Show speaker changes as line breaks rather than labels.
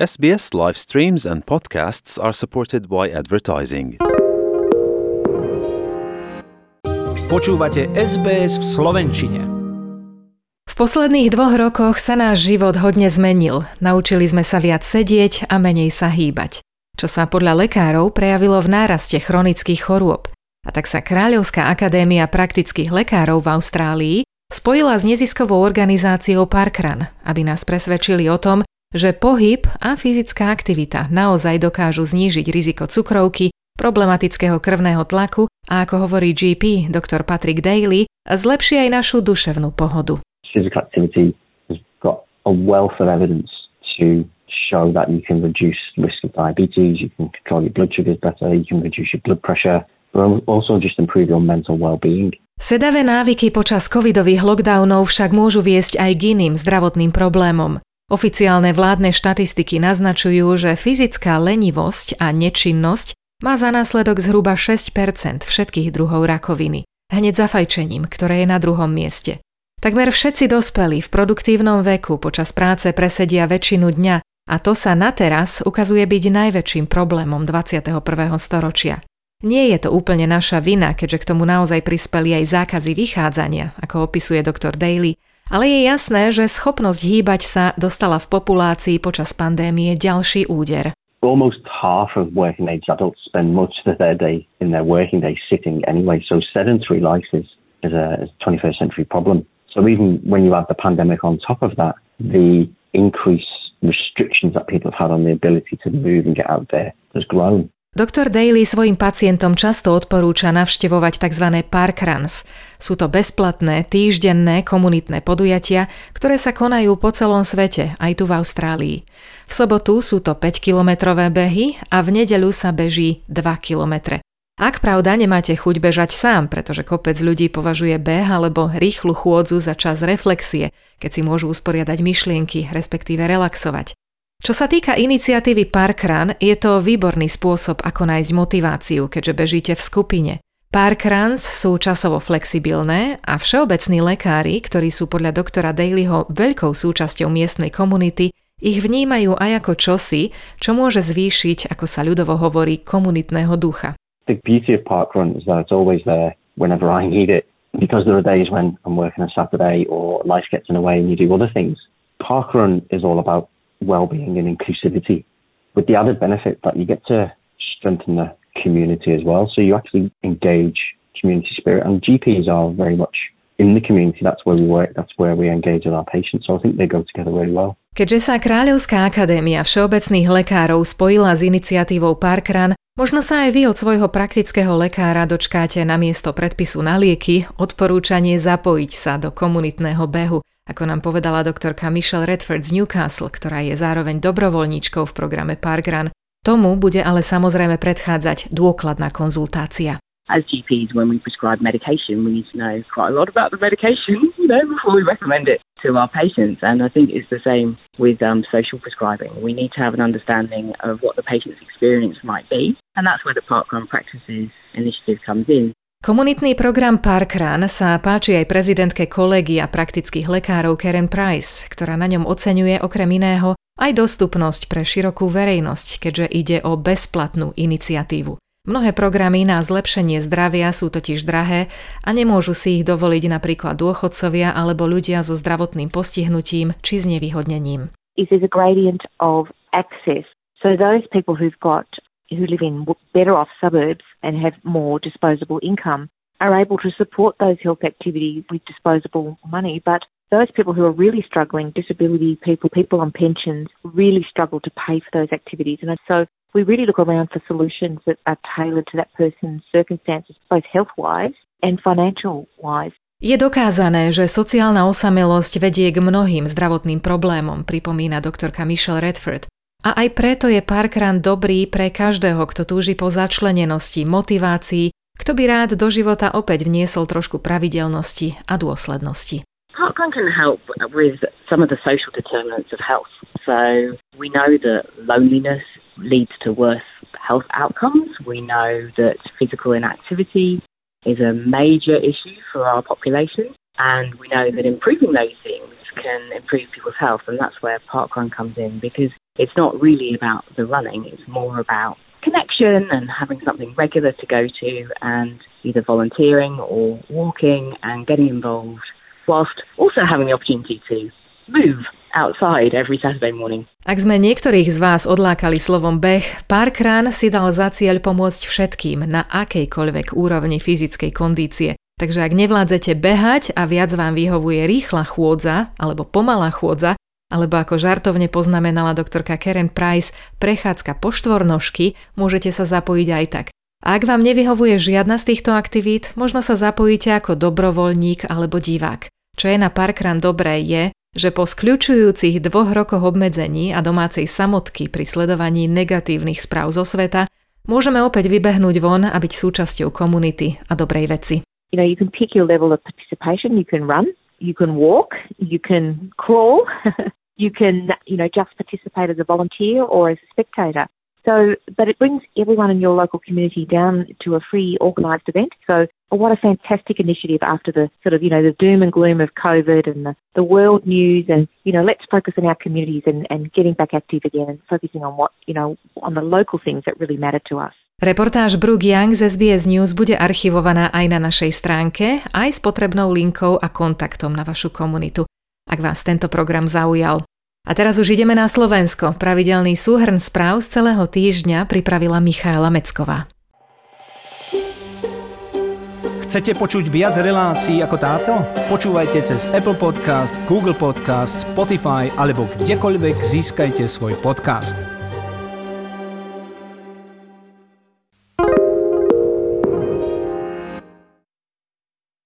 SBS live streams and podcasts are supported by advertising.
Počúvate SBS v Slovenčine.
V posledných dvoch rokoch sa náš život hodne zmenil. Naučili sme sa viac sedieť a menej sa hýbať. Čo sa podľa lekárov prejavilo v náraste chronických chorôb. A tak sa Kráľovská akadémia praktických lekárov v Austrálii spojila s neziskovou organizáciou Parkrun, aby nás presvedčili o tom, že pohyb a fyzická aktivita naozaj dokážu znížiť riziko cukrovky, problematického krvného tlaku a ako hovorí GP dr. Patrick Daly, zlepší aj našu duševnú pohodu.
Physical activity has got a wealth of evidence to show that you can reduce risk of diabetes, you can control your blood sugars better, you can reduce your blood pressure, but also just improve your mental well-being.
Sedavé návyky počas covidových lockdownov však môžu viesť aj k iným zdravotným problémom. Oficiálne vládne štatistiky naznačujú, že fyzická lenivosť a nečinnosť má za následok zhruba 6% všetkých druhov rakoviny, hneď za fajčením, ktoré je na druhom mieste. Takmer všetci dospelí v produktívnom veku počas práce presedia väčšinu dňa a to sa na teraz ukazuje byť najväčším problémom 21. storočia. Nie je to úplne naša vina, keďže k tomu naozaj prispeli aj zákazy vychádzania, ako opisuje doktor Daly, ale je jasné, že schopnosť hýbať sa dostala v populácii počas pandémie ďalší úder.
Almost half of working age adults spend much of their day in their working day sitting anyway, so sedentary life is, is, a, is a 21st century problem. So even when you add the pandemic on top of that, the increase restrictions that people have had on the ability to move and get out there has grown.
Doktor Daly svojim pacientom často odporúča navštevovať tzv. parkruns. Sú to bezplatné, týždenné komunitné podujatia, ktoré sa konajú po celom svete, aj tu v Austrálii. V sobotu sú to 5-kilometrové behy a v nedeľu sa beží 2 kilometre. Ak pravda nemáte chuť bežať sám, pretože kopec ľudí považuje beh alebo rýchlu chôdzu za čas reflexie, keď si môžu usporiadať myšlienky, respektíve relaxovať. Čo sa týka iniciatívy Parkrun, je to výborný spôsob, ako nájsť motiváciu, keďže bežíte v skupine. Parkruns sú časovo flexibilné a všeobecní lekári, ktorí sú podľa doktora Dalyho veľkou súčasťou miestnej komunity, ich vnímajú aj ako čosi, čo môže zvýšiť, ako sa ľudovo hovorí, komunitného ducha.
The beauty of parkrun is that it's always there whenever I need it. Because there are days when I'm working on Saturday or life gets in the way and you do other things. Parkrun is all about well-being and inclusivity with the added benefit that you get to strengthen the community as well. So you actually engage community spirit and GPs are very much in the community. That's where we work. That's where we engage with our patients. So I think they go together really well.
Keďže sa Kráľovská akadémia všeobecných lekárov spojila s iniciatívou Parkrun, možno sa aj vy od svojho praktického lekára dočkáte na miesto predpisu na lieky odporúčanie zapojiť sa do komunitného behu. Ako nám povedala doktorka Michelle Redford z Newcastle, ktorá je zároveň dobrovoľníčkou v programe Parkrun, tomu bude ale samozrejme predchádzať dôkladná konzultácia.
As GPs, when we prescribe medication, we need to know quite a lot about the medication, you know, before we recommend it to our patients. And I think it's the same with um, social prescribing. We need to have an understanding of what the patient's experience might be, and that's where the Parkrun Practices initiative comes in.
Komunitný program Parkrun sa páči aj prezidentke kolegia praktických lekárov Karen Price, ktorá na ňom oceňuje okrem iného aj dostupnosť pre širokú verejnosť, keďže ide o bezplatnú iniciatívu. Mnohé programy na zlepšenie zdravia sú totiž drahé a nemôžu si ich dovoliť napríklad dôchodcovia alebo ľudia so zdravotným postihnutím či znevýhodnením.
Is a gradient of access. So those people who've got who live in better off suburbs and have more disposable income are able to support those health activities with disposable money. But those people who are really struggling, disability people, people on pensions, really struggle to pay for those activities. And so we really look around for solutions that are tailored to that person's circumstances, both health wise and financial wise.
Je dokázané, že sociálna osamelosť vedie k mnohým zdravotným problémom, pripomína doktorka Michelle Redford. A aj preto je parkrun dobrý pre každého, kto túži po začlenenosti, motivácii, kto by rád do života opäť vniesol trošku pravidelnosti a dôslednosti.
Parkrun can help with some of the social determinants of health. So we know that loneliness leads to worse health outcomes. We know that physical inactivity is a major issue for our population. And we know that improving those things can improve people's health, and that's where parkrun comes in because it's not really about the running, it's more about connection and having something regular to go to and either volunteering or walking and getting involved whilst also having the opportunity to move outside every Saturday morning.
Ak sme niektorých z vás odlákali slovom beh, Parkrun si dal za cieľ pomôcť všetkým na akejkoľvek úrovni fyzickej kondície. Takže ak nevládzete behať a viac vám vyhovuje rýchla chôdza alebo pomalá chôdza, alebo ako žartovne poznamenala doktorka Karen Price, prechádzka po štvornožky, môžete sa zapojiť aj tak. Ak vám nevyhovuje žiadna z týchto aktivít, možno sa zapojíte ako dobrovoľník alebo divák. Čo je na Parkrun dobré je, že po skľúčujúcich dvoch rokoch obmedzení a domácej samotky pri sledovaní negatívnych správ zo sveta môžeme opäť vybehnúť von a byť súčasťou komunity a dobrej veci.
You know, you can pick your level of participation. You can run, you can walk, you can crawl, you can, you know, just participate as a volunteer or as a spectator. So, but it brings everyone in your local community down to a free organised event. So, what a fantastic initiative after the sort of, you know, the doom and gloom of COVID and the, the world news and, you know, let's focus on our communities and, and getting back active again and focusing on what, you know, on the local things that really matter to us.
Reportáž Brooke Young z SBS News bude archivovaná aj na našej stránke, aj s potrebnou linkou a kontaktom na vašu komunitu, ak vás tento program zaujal. A teraz už ideme na Slovensko. Pravidelný súhrn správ z celého týždňa pripravila Michaela Mecková.
Chcete počuť viac relácií ako táto? Počúvajte cez Apple Podcast, Google Podcast, Spotify alebo kdekoľvek získajte svoj podcast.